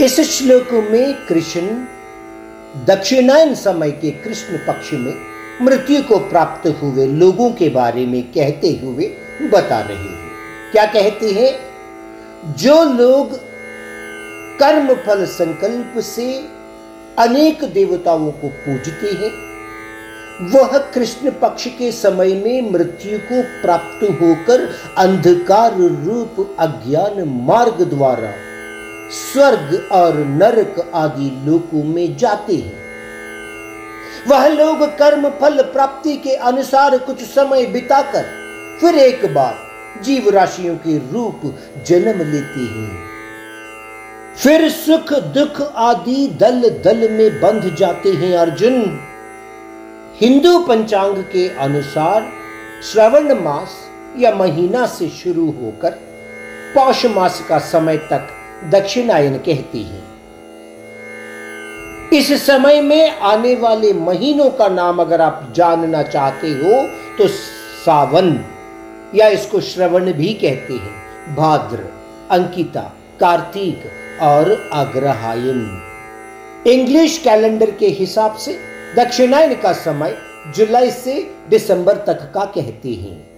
इस श्लोक में कृष्ण दक्षिणायन समय के कृष्ण पक्ष में मृत्यु को प्राप्त हुए लोगों के बारे में कहते हुए बता रहे हैं। क्या कहते हैं? जो लोग कर्म फल संकल्प से अनेक देवताओं को पूजते हैं, वह कृष्ण पक्ष के समय में मृत्यु को प्राप्त होकर अंधकार रूप अज्ञान मार्ग द्वारा स्वर्ग और नरक आदि लोकों में जाते हैं। वह लोग कर्म फल प्राप्ति के अनुसार कुछ समय बिताकर फिर एक बार जीव राशियों के रूप जन्म लेते हैं। फिर सुख, दुख आदि दल दल में बंध जाते हैं अर्जुन। हिंदू पंचांग के अनुसार श्रवण मास या महीना से शुरू होकर पौष मास का समय तक दक्षिणायन कहती है। इस समय में आने वाले महीनों का नाम अगर आप जानना चाहते हो तो सावन, या इसको श्रवण भी कहते हैं। भाद्र, अंकिता, कार्तिक और अग्रहायन। इंग्लिश कैलेंडर के हिसाब से दक्षिणायन का समय जुलाई से दिसंबर तक का कहते हैं।